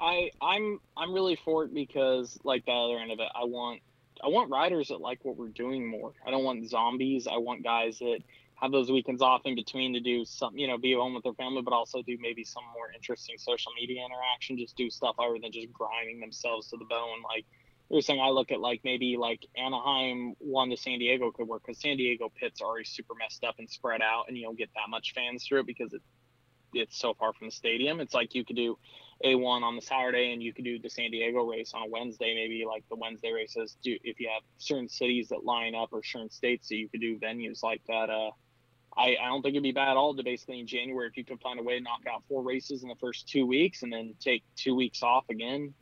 C: I I'm I'm really for it because like the other end of it, I want I want riders that like what we're doing more. I don't want zombies. I want guys that have those weekends off in between to do some, you know, be home with their family, but also do maybe some more interesting social media interaction. Just do stuff other than just grinding themselves to the bone. Like there's saying, I look at, like maybe like Anaheim one to San Diego could work because San Diego pits are already super messed up and spread out, and you don't get that much fans through it because it it's so far from the stadium. It's like you could do A1 on the Saturday and you could do the San Diego race on a Wednesday. Maybe like the Wednesday races do if you have certain cities that line up or certain states that you could do venues like that. Uh, I, I don't think it'd be bad at all to basically in January if you could find a way to knock out four races in the first two weeks and then take two weeks off again.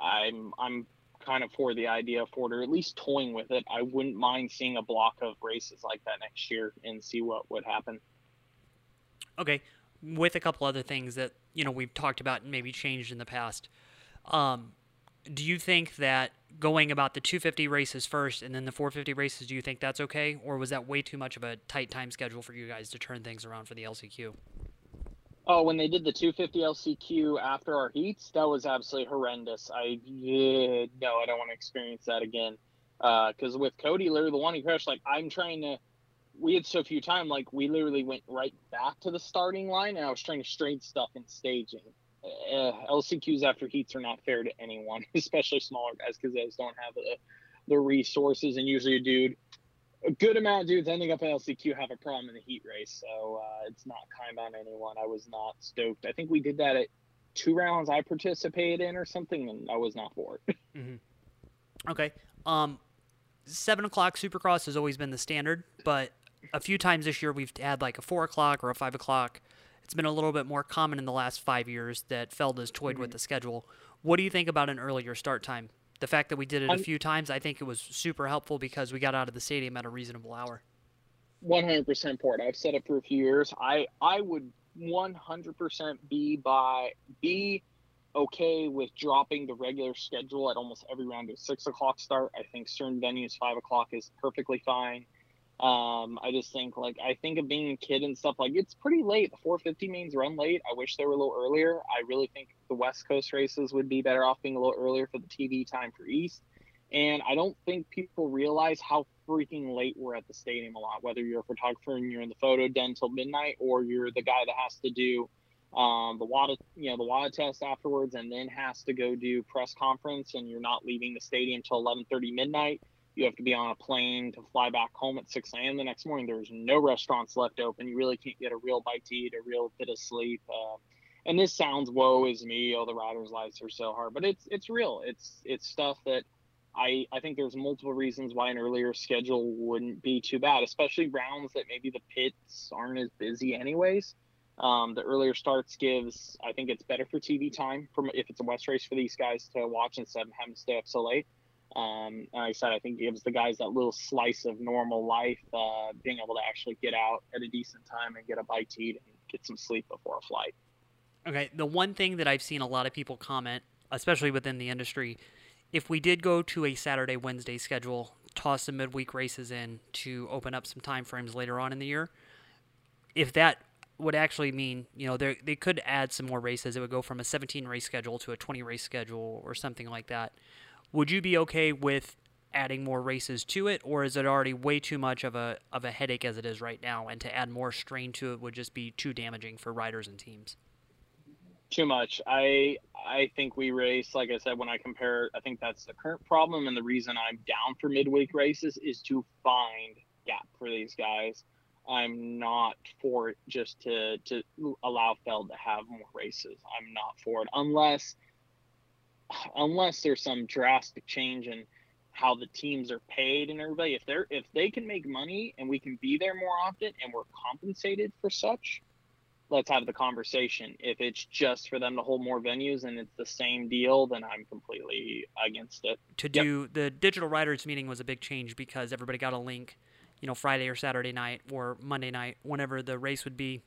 C: I'm I'm kind of for the idea for it or at least toying with it. I wouldn't mind seeing a block of races like that next year and see what would happen.
B: Okay, with a couple other things that you know we've talked about and maybe changed in the past. Um, do you think that going about the 250 races first and then the 450 races, do you think that's okay, or was that way too much of a tight time schedule for you guys to turn things around for the LCQ?
C: Oh, when they did the 250 LCQ after our heats, that was absolutely horrendous. I yeah, no, I don't want to experience that again. Uh, because with Cody, literally the one he crashed, like I'm trying to. We had so few time, like we literally went right back to the starting line, and I was trying to straighten stuff in staging. Uh, LCQs after heats are not fair to anyone, especially smaller guys, because just don't have the the resources. And usually, a dude, a good amount of dudes ending up at LCQ have a problem in the heat race, so uh, it's not kind on anyone. I was not stoked. I think we did that at two rounds I participated in or something, and I was not for it.
B: Okay. Um, seven o'clock Supercross has always been the standard, but a few times this year we've had like a four o'clock or a five o'clock. It's been a little bit more common in the last five years that Feld has toyed with mm-hmm. the schedule. What do you think about an earlier start time? The fact that we did it a
C: I'm-
B: few times, I think it was super helpful because we got out of the stadium at a reasonable hour.
C: 100% for it. I've said it for a few years. I I would 100% be by be okay with dropping the regular schedule at almost every round to six o'clock start. I think certain venues five o'clock is perfectly fine. Um, I just think like I think of being a kid and stuff like it's pretty late. The 450 means run late. I wish they were a little earlier. I really think the West Coast races would be better off being a little earlier for the TV time for East. And I don't think people realize how freaking late we're at the stadium a lot. Whether you're a photographer and you're in the photo den till midnight, or you're the guy that has to do um, the WADA, you know, the WADA test afterwards, and then has to go do press conference, and you're not leaving the stadium till 11:30 midnight. You have to be on a plane to fly back home at 6 a.m. the next morning. There's no restaurants left open. You really can't get a real bite to eat, a real bit of sleep. Uh, and this sounds woe is me. Oh, the riders' lives are so hard, but it's it's real. It's it's stuff that I I think there's multiple reasons why an earlier schedule wouldn't be too bad, especially rounds that maybe the pits aren't as busy anyways. Um, the earlier starts gives I think it's better for TV time from if it's a West race for these guys to watch instead of having to stay up so late. Um, and like I said I think it gives the guys that little slice of normal life, uh, being able to actually get out at a decent time and get a bite to eat and get some sleep before a flight.
B: Okay, the one thing that I've seen a lot of people comment, especially within the industry, if we did go to a Saturday Wednesday schedule, toss some midweek races in to open up some time frames later on in the year, if that would actually mean, you know, they they could add some more races. It would go from a 17 race schedule to a 20 race schedule or something like that. Would you be okay with adding more races to it, or is it already way too much of a of a headache as it is right now? And to add more strain to it would just be too damaging for riders and teams.
C: Too much. I I think we race like I said when I compare. I think that's the current problem, and the reason I'm down for midweek races is to find gap for these guys. I'm not for it just to to allow Feld to have more races. I'm not for it unless unless there's some drastic change in how the teams are paid and everybody. If they're if they can make money and we can be there more often and we're compensated for such, let's have the conversation. If it's just for them to hold more venues and it's the same deal, then I'm completely against it.
B: To do yep. the digital riders meeting was a big change because everybody got a link, you know, Friday or Saturday night or Monday night, whenever the race would be.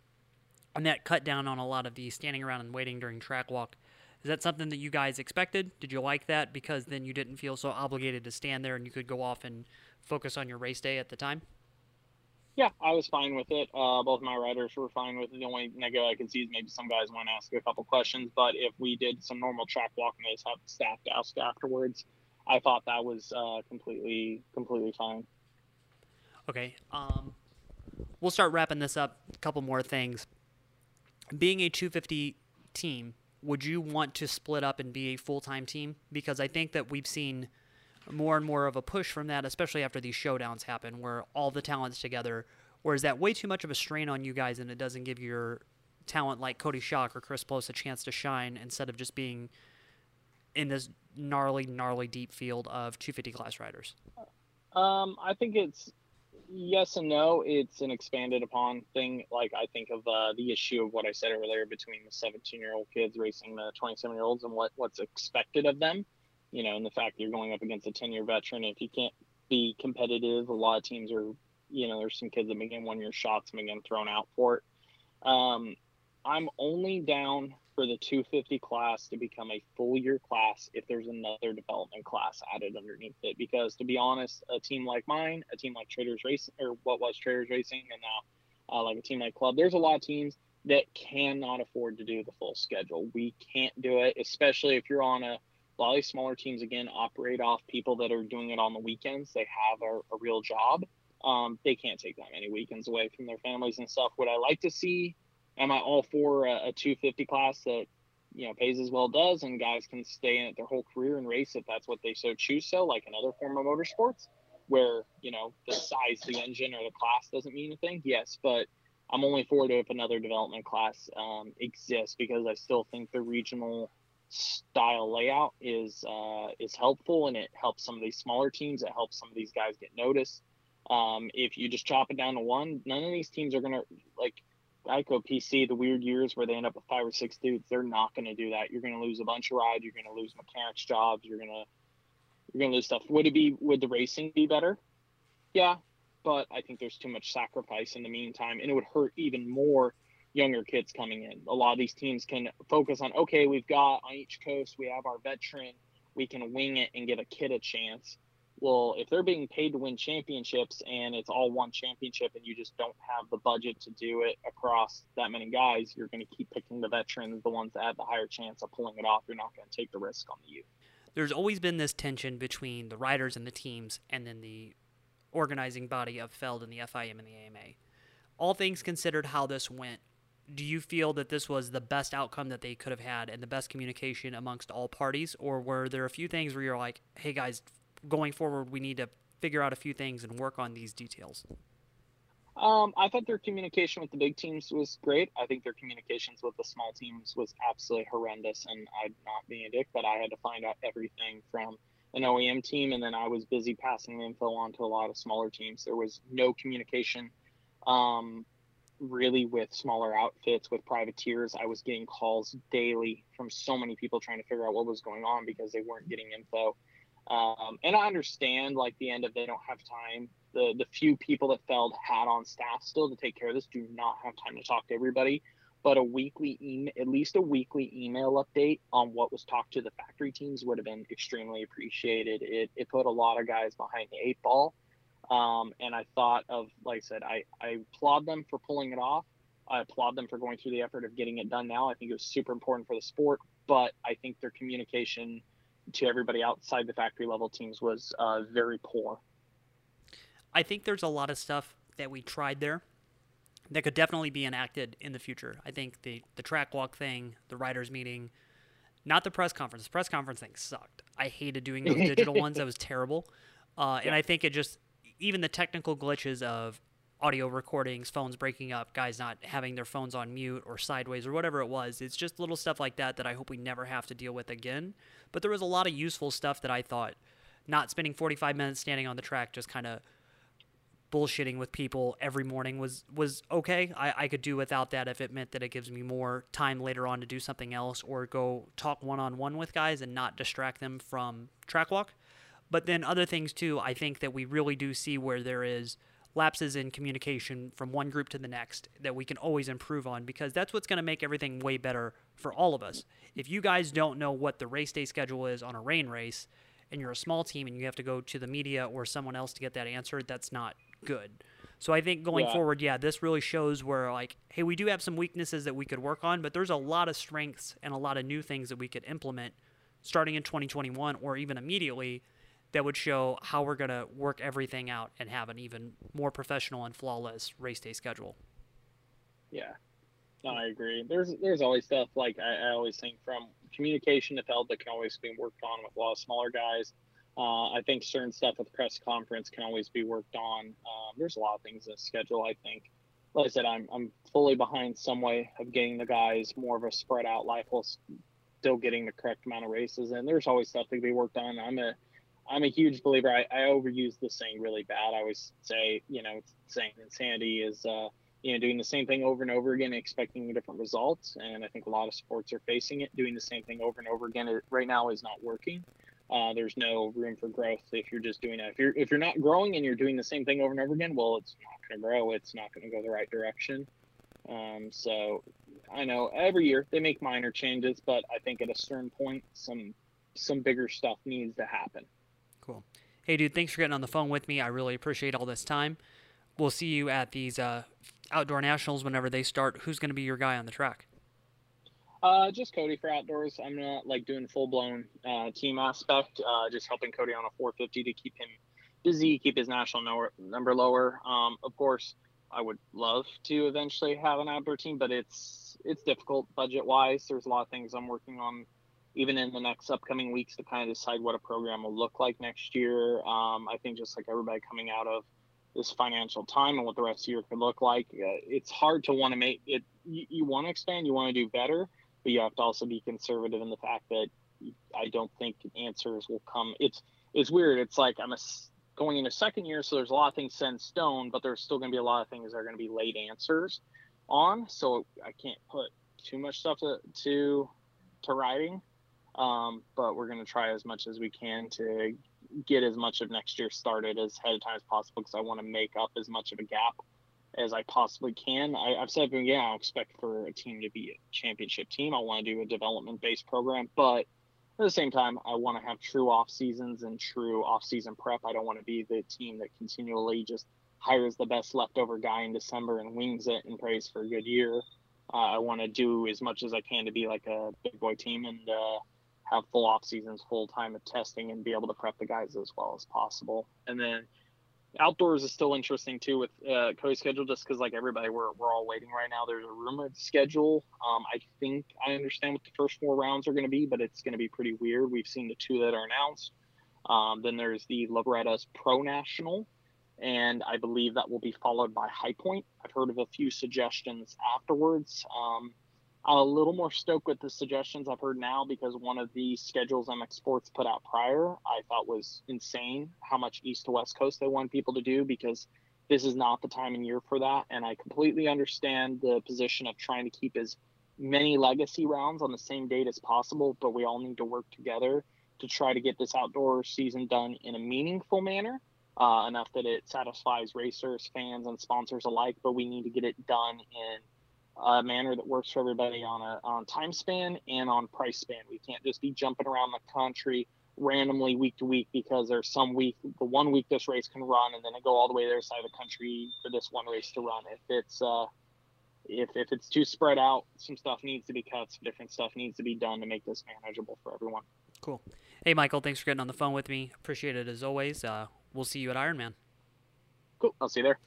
B: And that cut down on a lot of the standing around and waiting during track walk. Is that something that you guys expected? Did you like that because then you didn't feel so obligated to stand there and you could go off and focus on your race day at the time?
C: Yeah, I was fine with it. Uh, both my riders were fine with it. The only negative I can see is maybe some guys want to ask a couple questions, but if we did some normal track walk and they just have staff to ask afterwards, I thought that was uh, completely completely fine.
B: Okay. Um, we'll start wrapping this up. A couple more things. Being a 250 team, would you want to split up and be a full time team? Because I think that we've seen more and more of a push from that, especially after these showdowns happen, where all the talent's together. Or is that way too much of a strain on you guys, and it doesn't give your talent like Cody Schock or Chris Blose a chance to shine instead of just being in this gnarly, gnarly deep field of 250 class riders?
C: Um, I think it's yes and no. It's an expanded upon thing. Like I think of uh, the issue of what I said earlier between the 17 year old kids racing the 27 year olds and what what's expected of them you know, and the fact that you're going up against a 10 year veteran, if you can't be competitive, a lot of teams are, you know, there's some kids that begin one year shots and begin thrown out for it. Um, I'm only down for the 250 class to become a full year class if there's another development class added underneath it. Because to be honest, a team like mine, a team like Traders Racing, or what was Traders Racing, and now uh, like a team like Club, there's a lot of teams that cannot afford to do the full schedule. We can't do it, especially if you're on a a lot of smaller teams again operate off people that are doing it on the weekends. They have a, a real job. Um, they can't take that many weekends away from their families and stuff. Would I like to see? Am I all for a, a 250 class that you know pays as well does, and guys can stay in it their whole career and race if that's what they so choose? So, like another form of motorsports, where you know the size the engine or the class doesn't mean a thing Yes, but I'm only for it if another development class um, exists because I still think the regional style layout is uh, is helpful and it helps some of these smaller teams. It helps some of these guys get noticed. Um, if you just chop it down to one, none of these teams are gonna like Geico PC. The weird years where they end up with five or six dudes, they're not gonna do that. You're gonna lose a bunch of rides. You're gonna lose mechanics jobs. You're gonna you're gonna lose stuff. Would it be would the racing be better? Yeah, but I think there's too much sacrifice in the meantime, and it would hurt even more younger kids coming in. A lot of these teams can focus on okay, we've got on each coast we have our veteran, we can wing it and give a kid a chance. Well, if they're being paid to win championships and it's all one championship and you just don't have the budget to do it across that many guys, you're going to keep picking the veterans, the ones that have the higher chance of pulling it off. You're not going to take the risk on the youth.
B: There's always been this tension between the riders and the teams and then the organizing body of Feld and the FIM and the AMA. All things considered, how this went, do you feel that this was the best outcome that they could have had and the best communication amongst all parties or were there a few things where you're like hey guys going forward we need to figure out a few things and work on these details
C: um, I thought their communication with the big teams was great. I think their communications with the small teams was absolutely horrendous, and I'm not being a dick, but I had to find out everything from an OEM team, and then I was busy passing the info on to a lot of smaller teams. There was no communication um, really with smaller outfits with privateers i was getting calls daily from so many people trying to figure out what was going on because they weren't getting info um, and i understand like the end of they don't have time the the few people that Feld had on staff still to take care of this do not have time to talk to everybody but a weekly email at least a weekly email update on what was talked to the factory teams would have been extremely appreciated it, it put a lot of guys behind the eight ball um, and I thought of, like I said, I, I applaud them for pulling it off. I applaud them for going through the effort of getting it done now. I think it was super important for the sport, but I think their communication to everybody outside the factory level teams was uh, very poor.
B: I think there's a lot of stuff that we tried there that could definitely be enacted in the future. I think the the track walk thing, the riders meeting, not the press conference. The press conference thing sucked. I hated doing those digital ones. That was terrible. Uh, and I think it just even the technical glitches of audio recordings, phones breaking up, guys not having their phones on mute or sideways or whatever it was. It's just little stuff like that that I hope we never have to deal with again. But there was a lot of useful stuff that I thought not spending 45 minutes standing on the track just kind of bullshitting with people every morning was was okay. I, I could do without that if it meant that it gives me more time later on to do something else or go talk one on one with guys and not distract them from track walk. But then other things too, I think that we really do see where there is lapses in communication from one group to the next that we can always improve on because that's what's going to make everything way better for all of us. If you guys don't know what the race day schedule is on a rain race and you're a small team and you have to go to the media or someone else to get that answered, that's not good. So I think going yeah. forward, yeah, this really shows where like, hey, we do have some weaknesses that we could work on, but there's a lot of strengths and a lot of new things that we could implement starting in 2021 or even immediately that would show how we're going to work everything out and have an even more professional and flawless race day schedule.
C: Yeah, no, I agree. There's there's always stuff like I, I always think from communication to Feld that can always be worked on with a lot of smaller guys. Uh, I think certain stuff with press conference can always be worked on. Um, there's a lot of things in the schedule. I think, like I said, I'm I'm fully behind some way of getting the guys more of a spread out life while still getting the correct amount of races. And there's always stuff can be worked on. I'm a I'm a huge believer. I, I overuse this saying really bad. I always say, you know, saying insanity is, uh, you know, doing the same thing over and over again, expecting different results. And I think a lot of sports are facing it. Doing the same thing over and over again right now is not working. Uh, there's no room for growth if you're just doing that. If you're if you're not growing and you're doing the same thing over and over again, well, it's not going to grow. It's not going to go the right direction. Um, so I know every year they make minor changes, but I think at a certain point, some some bigger stuff needs to happen.
B: Cool. Hey, dude, thanks for getting on the phone with me. I really appreciate all this time. We'll see you at these uh, outdoor nationals whenever they start. Who's going to be your guy on the track?
C: Uh, just Cody for outdoors. I'm not like doing full blown uh, team aspect. Uh, just helping Cody on a 450 to keep him busy, keep his national no- number lower. Um, of course, I would love to eventually have an outdoor team, but it's it's difficult budget wise. There's a lot of things I'm working on, even in the next upcoming weeks, to kind of decide what a program will look like next year. Um, I think just like everybody coming out of this financial time and what the rest of the year could look like, uh, it's hard to want to make it. You, you want to expand, you want to do better but you have to also be conservative in the fact that I don't think answers will come. It's it's weird. It's like I'm a, going into second year, so there's a lot of things set in stone, but there's still going to be a lot of things that are going to be late answers on. So I can't put too much stuff to to, to writing. Um, but we're going to try as much as we can to get as much of next year started as ahead of time as possible because I want to make up as much of a gap as I possibly can. I, have said, yeah, I expect for a team to be a championship team. I want to do a development based program, but at the same time, I want to have true off seasons and true off season prep. I don't want to be the team that continually just hires the best leftover guy in December and wings it and prays for a good year. Uh, I want to do as much as I can to be like a big boy team and uh, have full off seasons, full time of testing, and be able to prep the guys as well as possible. And then outdoors is still interesting too with uh, Cody's schedule, just because like everybody, we're we're all waiting right now. There's a rumored schedule. Um, I think I understand what the first four rounds are going to be, but it's going to be pretty weird. We've seen the two that are announced. Um, then there's the Loretta's Pro National, and I believe that will be followed by High Point. I've heard of a few suggestions afterwards. Um, a little more stoked with the suggestions I've heard now because one of the schedules MX Sports put out prior I thought was insane how much east to west coast they want people to do because this is not the time and year for that. And I completely understand the position of trying to keep as many legacy rounds on the same date as possible, but we all need to work together to try to get this outdoor season done in a meaningful manner. Uh, enough that it satisfies racers, fans, and sponsors alike, but we need to get it done in a manner that works for everybody on a on time span and on price span. We can't just be jumping around the country randomly week to week because there's some week the one week this race can run and then it go all the way to the other side of the country for this one race to run. If it's uh if if it's too spread out, some stuff needs to be cut, some different stuff needs to be done to make this manageable for everyone.
B: Cool. Hey, Michael, thanks for getting on the phone with me. Appreciate it as always. Uh, we'll see you at Ironman.
C: Cool. I'll see you there.